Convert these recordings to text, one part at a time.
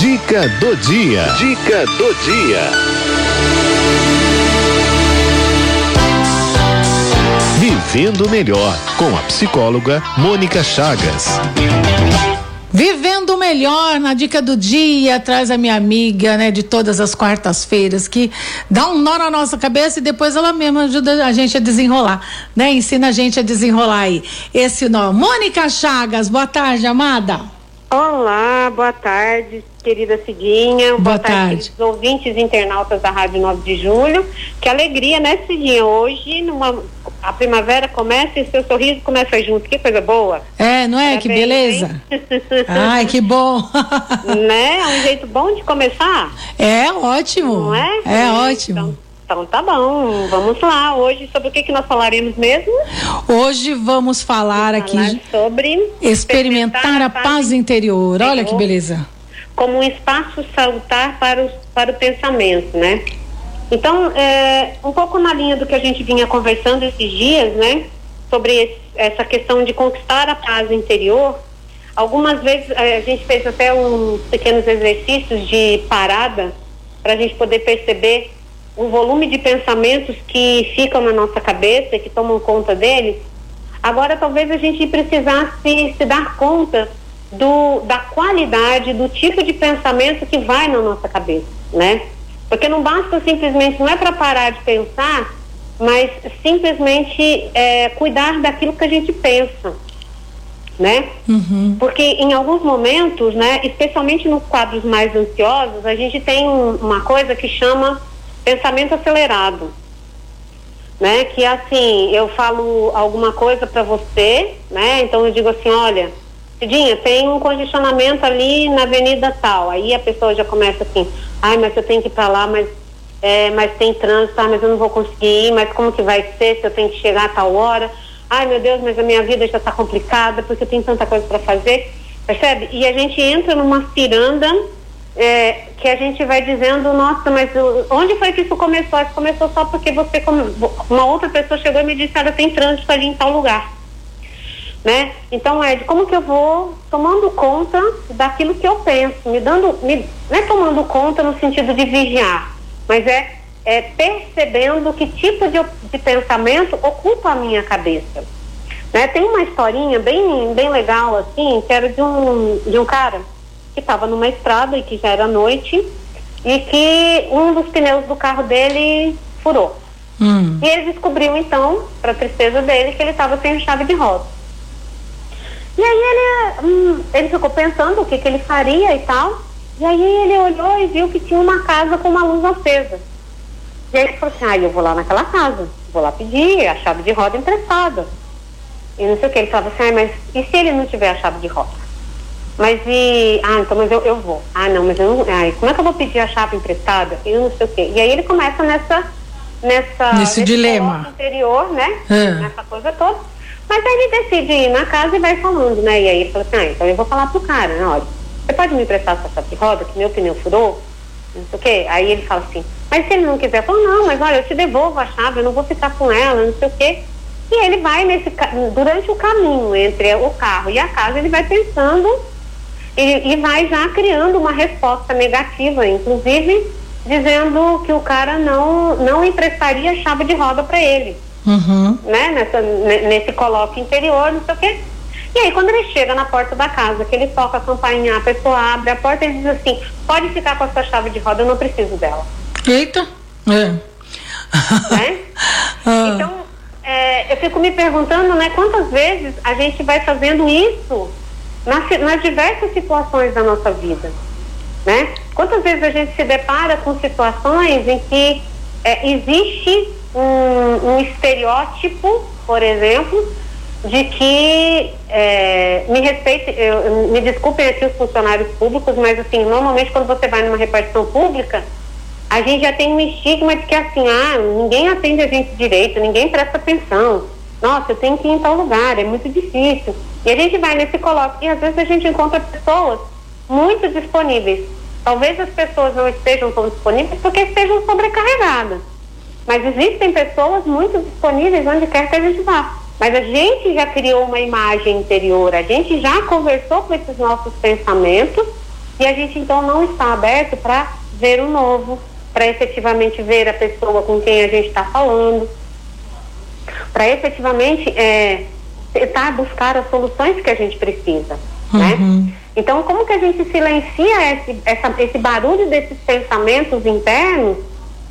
Dica do dia. Dica do dia. Vivendo melhor com a psicóloga Mônica Chagas. Vivendo melhor na dica do dia, traz a minha amiga, né, de todas as quartas-feiras, que dá um nó na nossa cabeça e depois ela mesma ajuda a gente a desenrolar, né? Ensina a gente a desenrolar aí esse nó. Mônica Chagas, boa tarde, amada. Olá, boa tarde, querida Cidinha. Boa, boa tarde. tarde. ouvintes internautas da Rádio 9 de Julho. Que alegria, né, Cidinha? Hoje, numa, a primavera começa e seu sorriso começa junto. Que coisa boa. É, não é? Parabéns, que beleza. Ai, que bom. né? É um jeito bom de começar. É ótimo. Não é? É, é ótimo. Então, então tá bom, vamos lá. Hoje sobre o que, que nós falaremos mesmo? Hoje vamos falar vamos aqui sobre experimentar, a paz, paz interior. interior. Olha que beleza. Como um espaço salutar para o, para o pensamento, né? Então, é, um pouco na linha do que a gente vinha conversando esses dias, né? Sobre esse, essa questão de conquistar a paz interior. Algumas vezes é, a gente fez até uns pequenos exercícios de parada para a gente poder perceber o volume de pensamentos que ficam na nossa cabeça, que tomam conta deles, agora talvez a gente precisasse se dar conta do, da qualidade, do tipo de pensamento que vai na nossa cabeça, né? Porque não basta simplesmente, não é para parar de pensar, mas simplesmente é, cuidar daquilo que a gente pensa, né? Uhum. Porque em alguns momentos, né, especialmente nos quadros mais ansiosos, a gente tem um, uma coisa que chama pensamento acelerado. Né? Que assim, eu falo alguma coisa para você, né? Então eu digo assim, olha, Cidinha, tem um congestionamento ali na avenida tal. Aí a pessoa já começa assim, ai, mas eu tenho que ir para lá, mas, é, mas tem trânsito, ah, mas eu não vou conseguir ir, mas como que vai ser se eu tenho que chegar a tal hora? Ai, meu Deus, mas a minha vida já está complicada porque eu tenho tanta coisa para fazer. Percebe? E a gente entra numa ciranda é, que a gente vai dizendo, nossa, mas onde foi que isso começou? Isso começou só porque você, uma outra pessoa chegou e me disse, olha, tem trânsito ali em tal lugar. Né? Então, Ed, como que eu vou tomando conta daquilo que eu penso, me dando, me, não é tomando conta no sentido de vigiar, mas é, é percebendo que tipo de, de pensamento ocupa a minha cabeça. Né? Tem uma historinha bem, bem legal, assim, que era de um, de um cara que estava numa estrada e que já era noite e que um dos pneus do carro dele furou. Hum. E ele descobriu então, para tristeza dele, que ele estava sem chave de roda. E aí ele, hum, ele ficou pensando o que, que ele faria e tal. E aí ele olhou e viu que tinha uma casa com uma luz acesa. E aí ele falou assim, ah, eu vou lá naquela casa, vou lá pedir a chave de roda emprestada. E não sei o que, ele falava assim, ah, mas e se ele não tiver a chave de roda? Mas e. Ah, então, mas eu, eu vou. Ah, não, mas eu não. Ai, como é que eu vou pedir a chave emprestada? Eu não sei o quê. E aí ele começa nessa. nessa nesse dilema. interior, né? É. Nessa coisa toda. Mas aí ele decide ir na casa e vai falando, né? E aí ele fala assim: ah, então eu vou falar pro cara, né? Olha, você pode me emprestar essa chave de roda, que meu pneu furou? Não sei o quê. Aí ele fala assim: mas se ele não quiser, fala: não, mas olha, eu te devolvo a chave, eu não vou ficar com ela, não sei o quê. E ele vai nesse durante o caminho entre o carro e a casa, ele vai pensando e, e vai já criando uma resposta negativa, inclusive dizendo que o cara não, não emprestaria chave de roda para ele. Uhum. Né? Nessa, nesse coloque interior, não sei o quê. E aí, quando ele chega na porta da casa, que ele toca a campainha, a pessoa abre a porta e diz assim: pode ficar com a sua chave de roda, eu não preciso dela. Eita! É. Né? ah. Então, é, eu fico me perguntando, né, quantas vezes a gente vai fazendo isso nas, nas diversas situações da nossa vida, né? Quantas vezes a gente se depara com situações em que é, existe um, um, estereótipo, por exemplo, de que é, me respeite, eu, me desculpem aqui os funcionários públicos, mas assim, normalmente quando você vai numa repartição pública, a gente já tem um estigma de que assim, ah, ninguém atende a gente direito, ninguém presta atenção. Nossa, eu tenho que ir em tal lugar, é muito difícil. E a gente vai nesse colóquio e às vezes a gente encontra pessoas muito disponíveis. Talvez as pessoas não estejam tão disponíveis porque estejam sobrecarregadas. Mas existem pessoas muito disponíveis onde quer que a gente vá. Mas a gente já criou uma imagem interior, a gente já conversou com esses nossos pensamentos e a gente então não está aberto para ver o novo, para efetivamente ver a pessoa com quem a gente está falando, para efetivamente é, tentar buscar as soluções que a gente precisa, né? uhum. né? Então, como que a gente silencia esse, essa, esse barulho desses pensamentos internos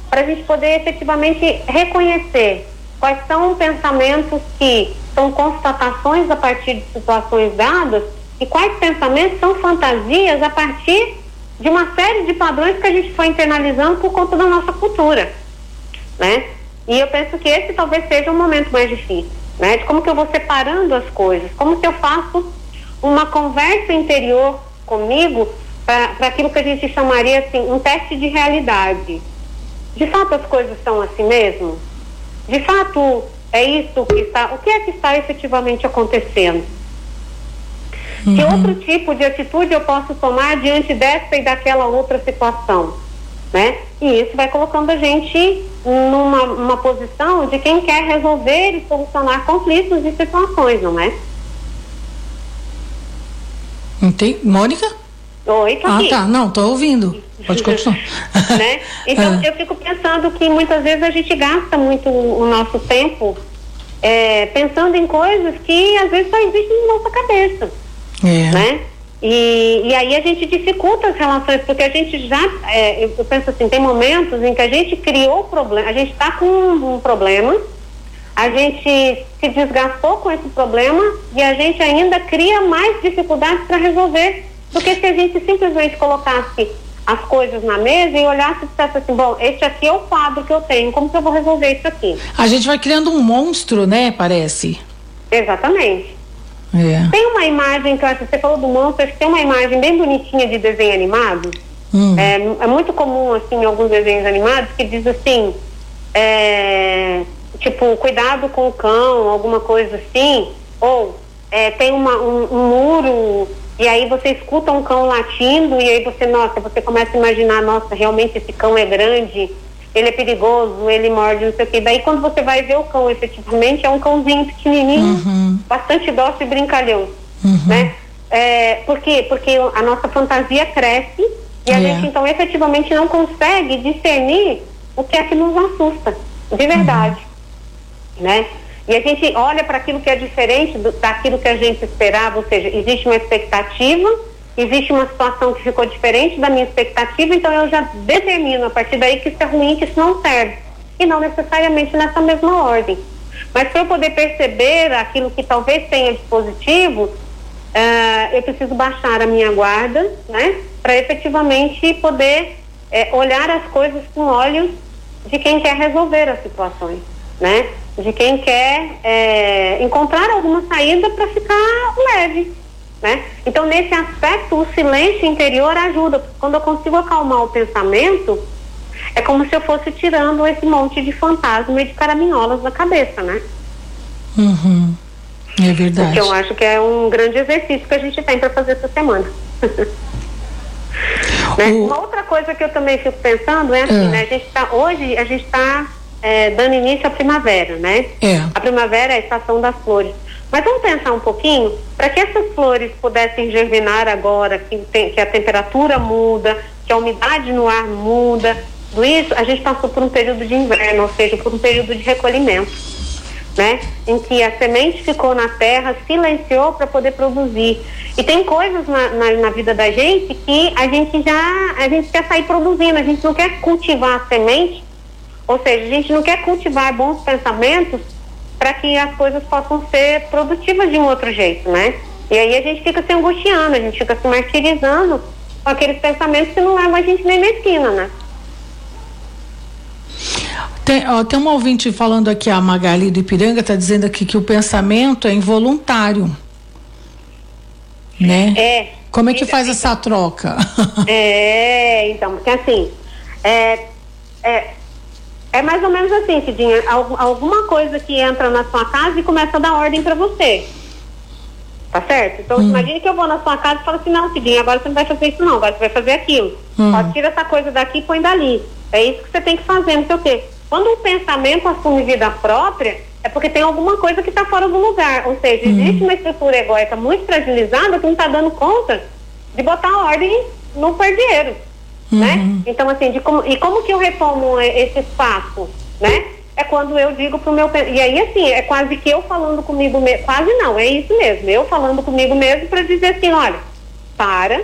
para a gente poder efetivamente reconhecer quais são pensamentos que são constatações a partir de situações dadas e quais pensamentos são fantasias a partir de uma série de padrões que a gente foi internalizando por conta da nossa cultura, né? E eu penso que esse talvez seja um momento mais difícil, né? De como que eu vou separando as coisas, como que eu faço uma conversa interior comigo para aquilo que a gente chamaria assim, um teste de realidade. De fato as coisas são assim mesmo? De fato é isso que está, o que é que está efetivamente acontecendo? Uhum. Que outro tipo de atitude eu posso tomar diante dessa e daquela outra situação? Né? E isso vai colocando a gente numa posição de quem quer resolver e solucionar conflitos e situações, não é? Entendi. Mônica? Oi, tô Ah, aqui. tá. Não, tô ouvindo. Pode continuar. né? Então, É. eu fico pensando que muitas vezes a gente gasta muito o nosso tempo é, pensando em coisas que às vezes só existem na nossa cabeça, É. né? E, e aí a gente dificulta as relações, porque a gente já, é, eu, penso assim, tem momentos em que a gente criou problema, a gente está com um, um problema, a gente se desgastou com esse problema e a gente ainda cria mais dificuldades para resolver do que se a gente simplesmente colocasse as coisas na mesa e olhasse e dissesse assim, bom, esse aqui é o quadro que eu tenho, como que eu vou resolver isso aqui? A gente vai criando um monstro, né? Parece. Exatamente. É. Tem uma imagem que eu acho, você falou do monstro, acho que tem uma imagem bem bonitinha de desenho animado. Hum. É, é muito comum, assim, em alguns desenhos animados, que diz assim, é, tipo, cuidado com o cão, alguma coisa assim, ou é, tem uma, um, um muro e aí você escuta um cão latindo e aí você, nossa, você começa a imaginar, nossa, realmente esse cão é grande, ele é perigoso, ele morde, não sei o quê. Daí quando você vai ver o cão, efetivamente, é um cãozinho pequenininho, bastante dócil e brincalhão, né? É, por quê? Porque a nossa fantasia cresce e a É. gente, então, efetivamente não consegue discernir o que é que nos assusta, de verdade, né? E a gente olha para aquilo que é diferente do, daquilo que a gente esperava, ou seja, existe uma expectativa, existe uma situação que ficou diferente da minha expectativa, então eu já determino a partir daí que isso é ruim, que isso não serve. E não necessariamente nessa mesma ordem. Mas para eu poder perceber aquilo que talvez tenha de positivo, ah, eu preciso baixar a minha guarda, né? Para efetivamente poder eh, olhar as coisas com olhos de quem quer resolver as situações, né? De quem quer eh, encontrar alguma saída para ficar leve, né? Então nesse aspecto o silêncio interior ajuda. porque Quando eu consigo acalmar o pensamento, é como se eu fosse tirando esse monte de fantasma e de caraminholas da cabeça, né? Uhum. É verdade. Que eu acho que é um grande exercício que a gente tem para fazer essa semana. Né? O- Uma outra coisa que eu também fico pensando é assim, Ah. né? A gente tá, hoje a gente está dando início à primavera, né? É. A primavera é a estação das flores. Mas vamos pensar um pouquinho, para que essas flores pudessem germinar agora, que, tem- que a temperatura muda, que a umidade no ar muda, tudo isso, a gente passou por um período de inverno, ou seja, por um período de recolhimento né? Em que a semente ficou na terra, silenciou para poder produzir. E tem coisas na, na, na vida da gente que a gente já, a gente quer sair produzindo, a gente não quer cultivar a semente, ou seja, a gente não quer cultivar bons pensamentos para que as coisas possam ser produtivas de um outro jeito, né? E aí a gente fica se angustiando, a gente fica se martirizando com aqueles pensamentos que não levam a gente nem na esquina, né? Tem, ó, tem uma ouvinte falando aqui, a Magali do Ipiranga está dizendo aqui que o pensamento é involuntário. Né? É. Como é que faz essa troca? É, então, porque assim, é, é, é mais ou menos assim, Cidinha, al- alguma coisa que entra na sua casa e começa a dar ordem para você. Tá certo? Então, imagine que eu vou na sua casa e falo assim, não, Cidinha, agora você não vai fazer isso não, agora você vai fazer aquilo. Ó, tira essa coisa daqui e põe dali. É isso que você tem que fazer, não sei o quê. Quando um pensamento assume vida própria, é porque tem alguma coisa que está fora do lugar. Ou seja, existe uma estrutura egóica muito fragilizada que não está dando conta de botar ordem no perdieiro? Uhum. né? Então, assim, de como, e como que eu retomo esse espaço, né? É quando eu digo pro meu... E aí, assim, é quase que eu falando comigo mesmo, quase não, é isso mesmo, eu falando comigo mesmo para dizer assim, olha, para,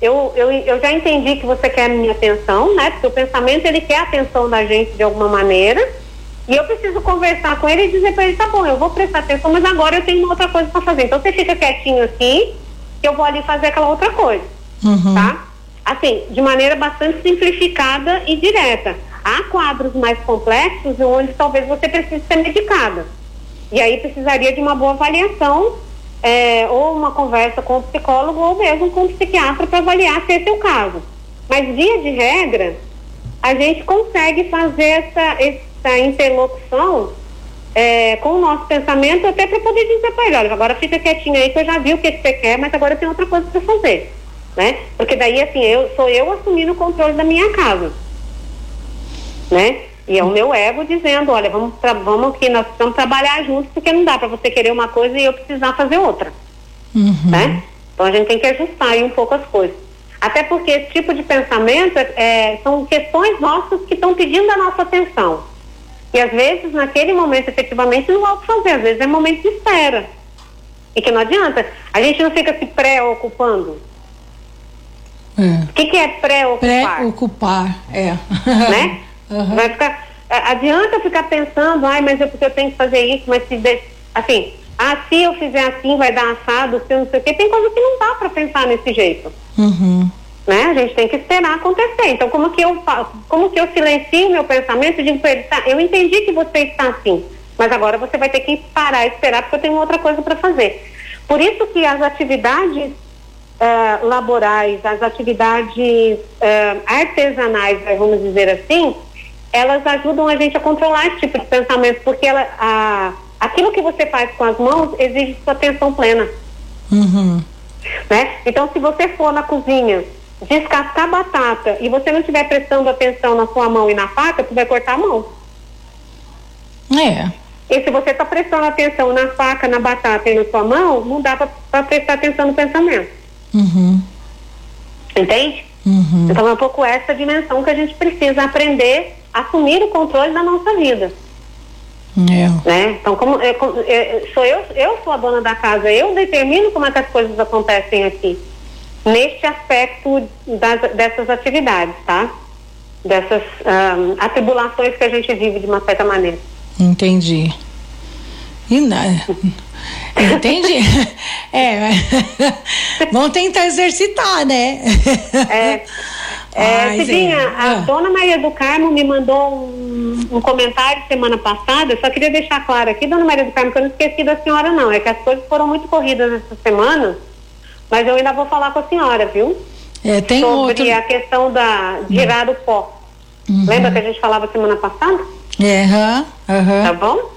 eu, eu, eu já entendi que você quer a minha atenção, né? Porque o pensamento, ele quer a atenção da gente de alguma maneira, e eu preciso conversar com ele e dizer para ele, tá bom, eu vou prestar atenção, mas agora eu tenho uma outra coisa para fazer. Então você fica quietinho aqui, que eu vou ali fazer aquela outra coisa. Uhum. Tá? Assim, de maneira bastante simplificada e direta. Há quadros mais complexos onde talvez você precise ser medicada. E aí precisaria de uma boa avaliação, é, ou uma conversa com o psicólogo, ou mesmo com o psiquiatra para avaliar se esse é o caso. Mas, via de regra, a gente consegue fazer essa, essa interlocução é, com o nosso pensamento até para poder dizer para ele, olha, agora fica quietinho aí que eu já vi o que, que você quer, mas agora tem outra coisa para fazer, né? Porque daí, assim, eu sou eu assumindo o controle da minha casa, né? E é o meu ego dizendo, olha, vamos, vamos aqui, nós precisamos trabalhar juntos, porque não dá para você querer uma coisa e eu precisar fazer outra, uhum. né? Então a gente tem que ajustar aí um pouco as coisas. Até porque esse tipo de pensamento é, são questões nossas que estão pedindo a nossa atenção. E às vezes, naquele momento, efetivamente, não há o que fazer. Às vezes é momento de espera. E que não adianta. A gente não fica se preocupando. É. O que, que é preocupar? Preocupar, é. Né? Uhum. Vai ficar, adianta ficar pensando, ai, mas é porque eu tenho que fazer isso, mas se de, assim, ah, se eu fizer assim vai dar assado, se eu não sei o quê. Tem coisa que não dá para pensar nesse jeito. Uhum. Né? A gente tem que esperar acontecer. Então, como que eu como que eu silencio o meu pensamento e digo para ele, tá, eu entendi que você está assim, mas agora você vai ter que parar e esperar porque eu tenho outra coisa para fazer. Por isso que as atividades uh, laborais, as atividades uh, artesanais, vamos dizer assim, elas ajudam a gente a controlar esse tipo de pensamento, porque ela, a, aquilo que você faz com as mãos exige sua atenção plena. Uhum. Né? Então, se você for na cozinha descascar batata e você não estiver prestando atenção na sua mão e na faca, você vai cortar a mão. É. E se você está prestando atenção na faca, na batata e na sua mão, não dá para prestar atenção no pensamento. Uhum. Entende? Uhum. Então é um pouco essa dimensão que a gente precisa aprender a assumir o controle da nossa vida. É. Né? Então, como, é, é, sou eu, eu sou a dona da casa, eu determino como é que as coisas acontecem aqui neste aspecto das, dessas atividades, tá? Dessas um, atribulações que a gente vive de uma certa maneira. Entendi. E na... Entendi. É, vamos tentar exercitar, né? É. É, Cidinha, a ah. dona Maria do Carmo me mandou um, um, comentário semana passada, eu só queria deixar claro aqui, dona Maria do Carmo, que eu não esqueci da senhora não, é que as coisas foram muito corridas essa semana, mas eu ainda vou falar com a senhora, viu? É, tem Sobre outro... a questão da de girar o pó. Uhum. Lembra que a gente falava semana passada? É, uhum, uhum. Tá bom?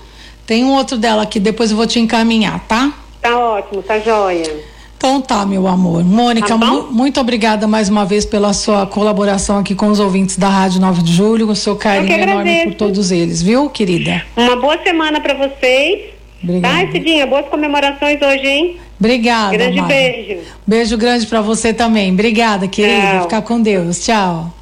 Tem um outro dela aqui, depois eu vou te encaminhar, tá? Tá ótimo, tá joia. Então tá, meu amor. Mônica, tá mu muito obrigada mais uma vez pela sua colaboração aqui com os ouvintes da Rádio 9 de Julho, o seu carinho enorme por todos eles, viu, querida? Uma boa semana para vocês. Obrigada. Tá, Cidinha? Boas comemorações hoje, hein? Obrigada. Grande Mara. beijo. Beijo grande para você também. Obrigada, querida. Tchau. Ficar com Deus. Tchau.